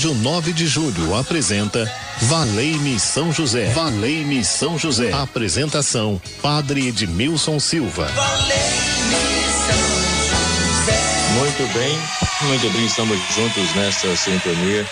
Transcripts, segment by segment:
Rádio 9 de Julho apresenta Valei-me São José. Valei-me São José. Apresentação: Padre Edmilson Silva. Muito bem, muito bem, estamos juntos nesta sintonia.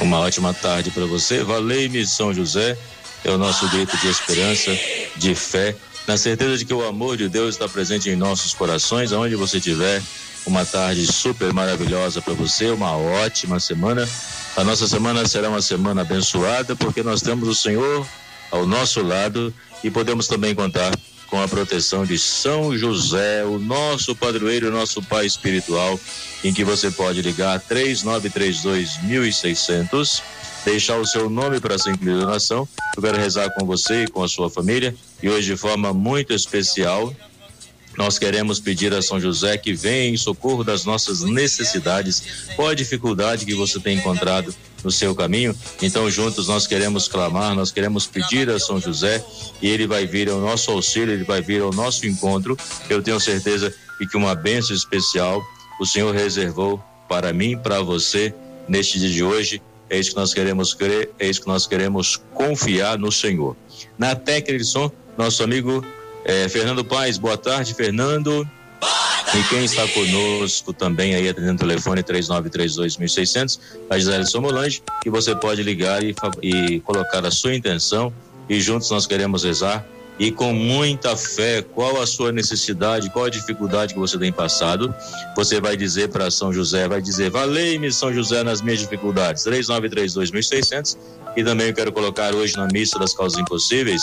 Uma ótima tarde para você. Valei-me São José. É o nosso grito de esperança, de fé, na certeza de que o amor de Deus está presente em nossos corações, aonde você estiver uma tarde super maravilhosa para você, uma ótima semana. A nossa semana será uma semana abençoada porque nós temos o Senhor ao nosso lado e podemos também contar com a proteção de São José, o nosso padroeiro, nosso pai espiritual, em que você pode ligar 3932 1600, deixar o seu nome para ser incluído na Eu quero rezar com você e com a sua família e hoje de forma muito especial nós queremos pedir a São José que venha em socorro das nossas necessidades. Qual a dificuldade que você tem encontrado no seu caminho? Então, juntos nós queremos clamar, nós queremos pedir a São José e ele vai vir ao nosso auxílio, ele vai vir ao nosso encontro. Eu tenho certeza de que uma bênção especial o Senhor reservou para mim, para você, neste dia de hoje. É isso que nós queremos crer, é isso que nós queremos confiar no Senhor. Na técnica de som, nosso amigo é, Fernando Paz, boa tarde, Fernando. E quem está conosco também aí atendendo o telefone 3932.600, a Gisele Somolange, que você pode ligar e, e colocar a sua intenção e juntos nós queremos rezar e com muita fé qual a sua necessidade, qual a dificuldade que você tem passado. Você vai dizer para São José, vai dizer: "Valei-me São José nas minhas dificuldades". 3932.600 e também eu quero colocar hoje na missa das causas impossíveis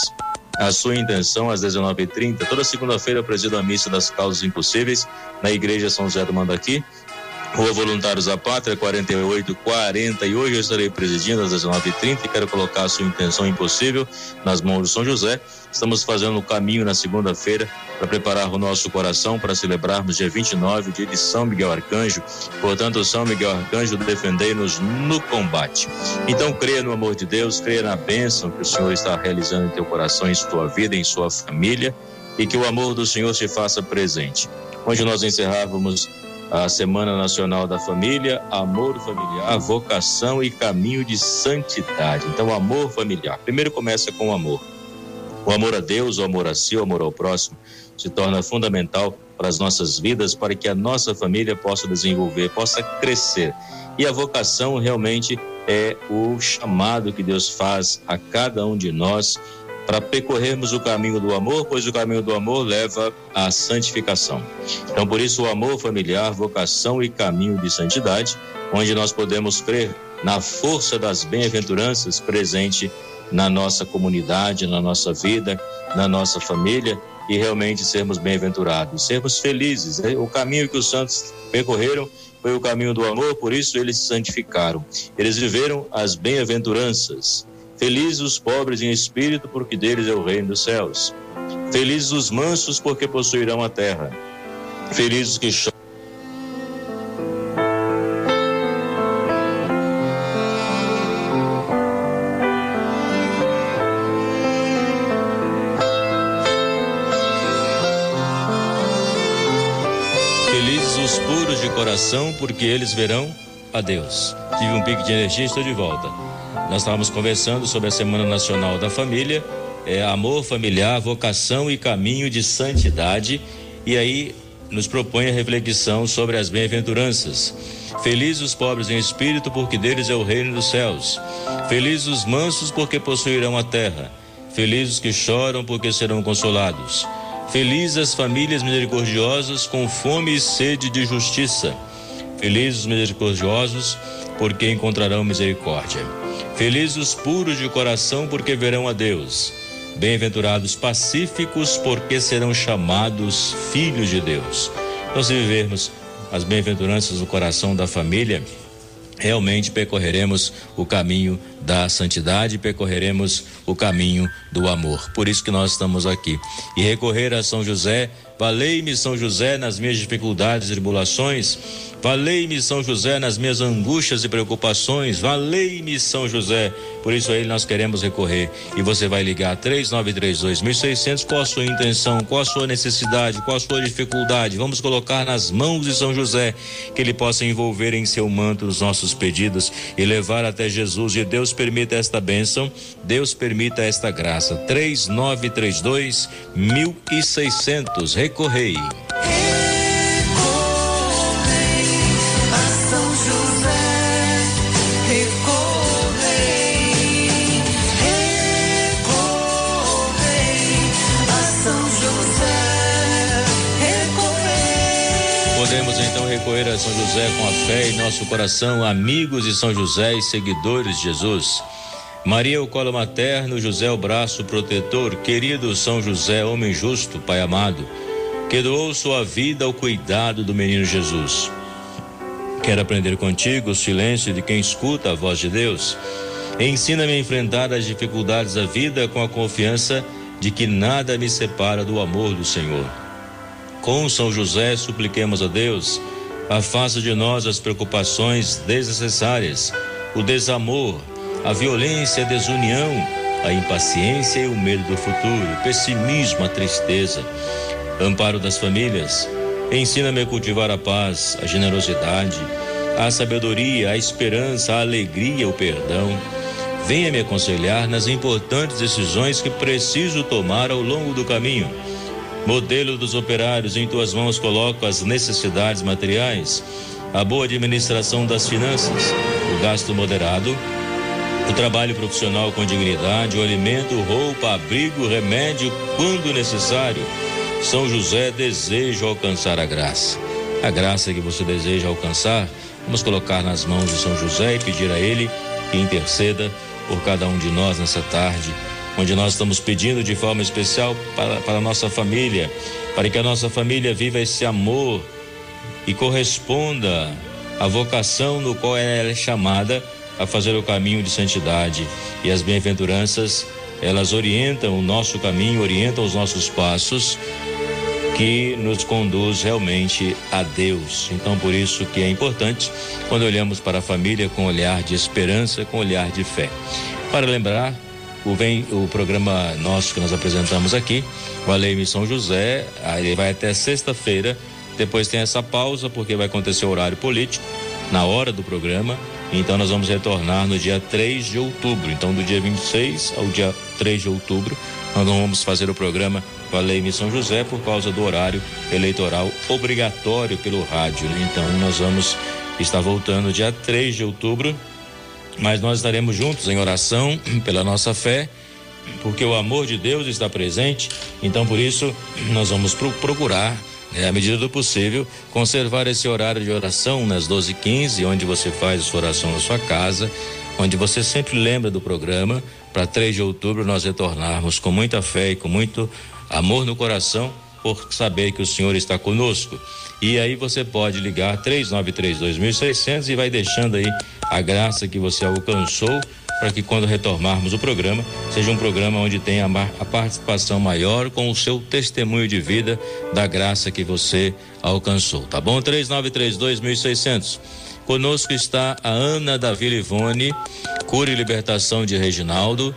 a sua intenção às 19h30. Toda segunda-feira eu presido a missa das causas impossíveis na Igreja São José do Mandaqui. Rua Voluntários da Pátria, 4840. E hoje eu estarei presidindo às 19h30 e quero colocar a sua intenção impossível nas mãos de São José. Estamos fazendo o caminho na segunda-feira para preparar o nosso coração para celebrarmos dia 29, o dia de São Miguel Arcanjo. Portanto, São Miguel Arcanjo, defendei-nos no combate. Então, creia no amor de Deus, creia na bênção que o Senhor está realizando em teu coração, em sua vida, em sua família e que o amor do Senhor se faça presente. Onde nós encerrávamos a Semana Nacional da Família, Amor Familiar, Vocação e Caminho de Santidade. Então, amor familiar. Primeiro começa com o amor. O amor a Deus, o amor a si, o amor ao próximo se torna fundamental para as nossas vidas, para que a nossa família possa desenvolver, possa crescer. E a vocação realmente é o chamado que Deus faz a cada um de nós para percorrermos o caminho do amor, pois o caminho do amor leva à santificação. Então, por isso, o amor familiar, vocação e caminho de santidade, onde nós podemos crer na força das bem-aventuranças presente na nossa comunidade, na nossa vida, na nossa família e realmente sermos bem-aventurados, sermos felizes. Né? O caminho que os santos percorreram foi o caminho do amor, por isso eles se santificaram. Eles viveram as bem-aventuranças. Felizes os pobres em espírito, porque deles é o reino dos céus. Felizes os mansos, porque possuirão a terra. Felizes os que choram. Felizes os puros de coração, porque eles verão a Deus. Tive um pique de energia e estou de volta. Nós estávamos conversando sobre a Semana Nacional da Família, é, amor familiar, vocação e caminho de santidade. E aí nos propõe a reflexão sobre as bem-aventuranças. Felizes os pobres em espírito, porque deles é o reino dos céus. Felizes os mansos, porque possuirão a terra. Felizes os que choram, porque serão consolados. Felizes as famílias misericordiosas com fome e sede de justiça. Felizes os misericordiosos, porque encontrarão misericórdia. Felizes os puros de coração, porque verão a Deus. Bem-aventurados pacíficos, porque serão chamados filhos de Deus. Então, se vivermos as bem-aventuranças no coração da família, realmente percorreremos o caminho da santidade, percorreremos o caminho do amor. Por isso que nós estamos aqui. E recorrer a São José Valei-me, São José, nas minhas dificuldades e tribulações. Valei-me, São José, nas minhas angústias e preocupações. Valei-me, São José. Por isso a ele nós queremos recorrer. E você vai ligar 3932 1600. Qual a sua intenção? Qual a sua necessidade? Qual a sua dificuldade? Vamos colocar nas mãos de São José que ele possa envolver em seu manto os nossos pedidos e levar até Jesus. E Deus permita esta bênção. Deus permita esta graça. 3932 1600. Recorrei. São José com a fé em nosso coração, amigos de São José e seguidores de Jesus. Maria, o colo materno, José, o braço protetor, querido São José, homem justo, Pai amado, que doou sua vida ao cuidado do menino Jesus. Quero aprender contigo o silêncio de quem escuta a voz de Deus. Ensina-me a enfrentar as dificuldades da vida com a confiança de que nada me separa do amor do Senhor. Com São José, supliquemos a Deus Afasta de nós as preocupações desnecessárias, o desamor, a violência, a desunião, a impaciência e o medo do futuro, o pessimismo, a tristeza. Amparo das famílias, ensina-me a cultivar a paz, a generosidade, a sabedoria, a esperança, a alegria, o perdão. Venha me aconselhar nas importantes decisões que preciso tomar ao longo do caminho Modelo dos operários, em tuas mãos coloco as necessidades materiais, a boa administração das finanças, o gasto moderado, o trabalho profissional com dignidade, o alimento, roupa, abrigo, remédio, quando necessário. São José deseja alcançar a graça. A graça que você deseja alcançar, vamos colocar nas mãos de São José e pedir a ele que interceda por cada um de nós nessa tarde onde nós estamos pedindo de forma especial para, para a nossa família, para que a nossa família viva esse amor e corresponda à vocação no qual ela é chamada a fazer o caminho de santidade. E as bem-aventuranças, elas orientam o nosso caminho, orientam os nossos passos, que nos conduz realmente a Deus. Então, por isso que é importante quando olhamos para a família com olhar de esperança, com olhar de fé. Para lembrar o, vem, o programa nosso que nós apresentamos aqui, o Aleime São José, ele vai até sexta-feira, depois tem essa pausa, porque vai acontecer o horário político, na hora do programa, então nós vamos retornar no dia 3 de outubro. Então, do dia 26 ao dia 3 de outubro, nós não vamos fazer o programa com a Lei São José por causa do horário eleitoral obrigatório pelo rádio. Então, nós vamos estar voltando dia 3 de outubro mas nós estaremos juntos em oração pela nossa fé, porque o amor de Deus está presente. Então, por isso, nós vamos procurar, né, à medida do possível, conservar esse horário de oração nas 12h15, onde você faz a sua oração na sua casa, onde você sempre lembra do programa, para 3 de outubro nós retornarmos com muita fé e com muito amor no coração, por saber que o Senhor está conosco. E aí você pode ligar 3932.600 e vai deixando aí a graça que você alcançou para que quando retornarmos o programa, seja um programa onde tenha a participação maior com o seu testemunho de vida da graça que você alcançou, tá bom? 3932.600. Conosco está a Ana da Vila Ivone, Cura e Libertação de Reginaldo,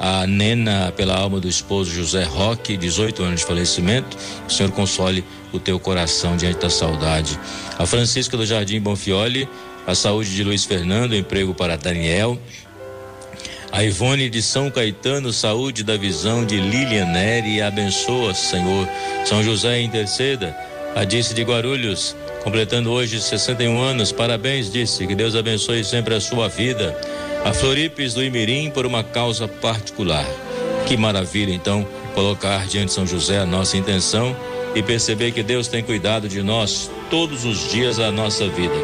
a Nena pela alma do esposo José Roque, 18 anos de falecimento. O Senhor console o teu coração diante da saudade. A Francisca do Jardim Bonfioli, a saúde de Luiz Fernando, emprego para Daniel. A Ivone de São Caetano, saúde da visão de Lilian Neri, abençoa, Senhor. São José interceda. A Disse de Guarulhos, completando hoje 61 anos, parabéns, disse, que Deus abençoe sempre a sua vida. A Floripes do Imirim por uma causa particular. Que maravilha, então, colocar diante de São José a nossa intenção e perceber que Deus tem cuidado de nós todos os dias da nossa vida.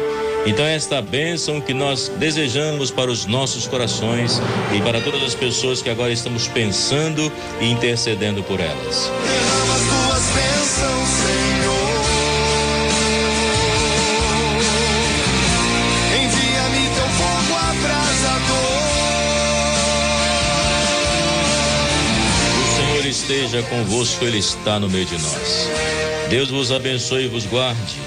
Então, esta bênção que nós desejamos para os nossos corações e para todas as pessoas que agora estamos pensando e intercedendo por elas. Esteja convosco, Ele está no meio de nós. Deus vos abençoe e vos guarde.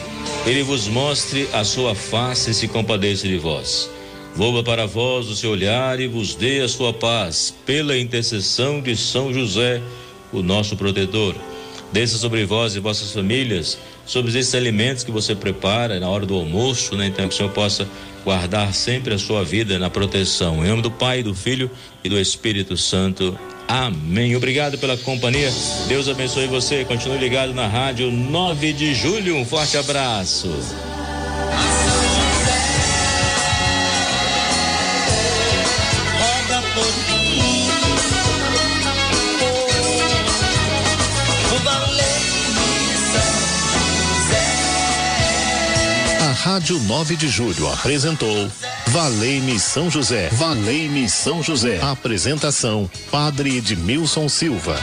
Ele vos mostre a sua face e se compadeça de vós. Volva para vós o seu olhar e vos dê a sua paz, pela intercessão de São José, o nosso protetor. Desça sobre vós e vossas famílias, sobre esses alimentos que você prepara na hora do almoço, né? Então que o Senhor possa guardar sempre a sua vida na proteção. Em nome do Pai, do Filho e do Espírito Santo. Amém. Obrigado pela companhia. Deus abençoe você. Continue ligado na rádio 9 de julho. Um forte abraço. Rádio 9 de Julho apresentou Valei-me São José. Valei-me São José. Apresentação: Padre Edmilson Silva.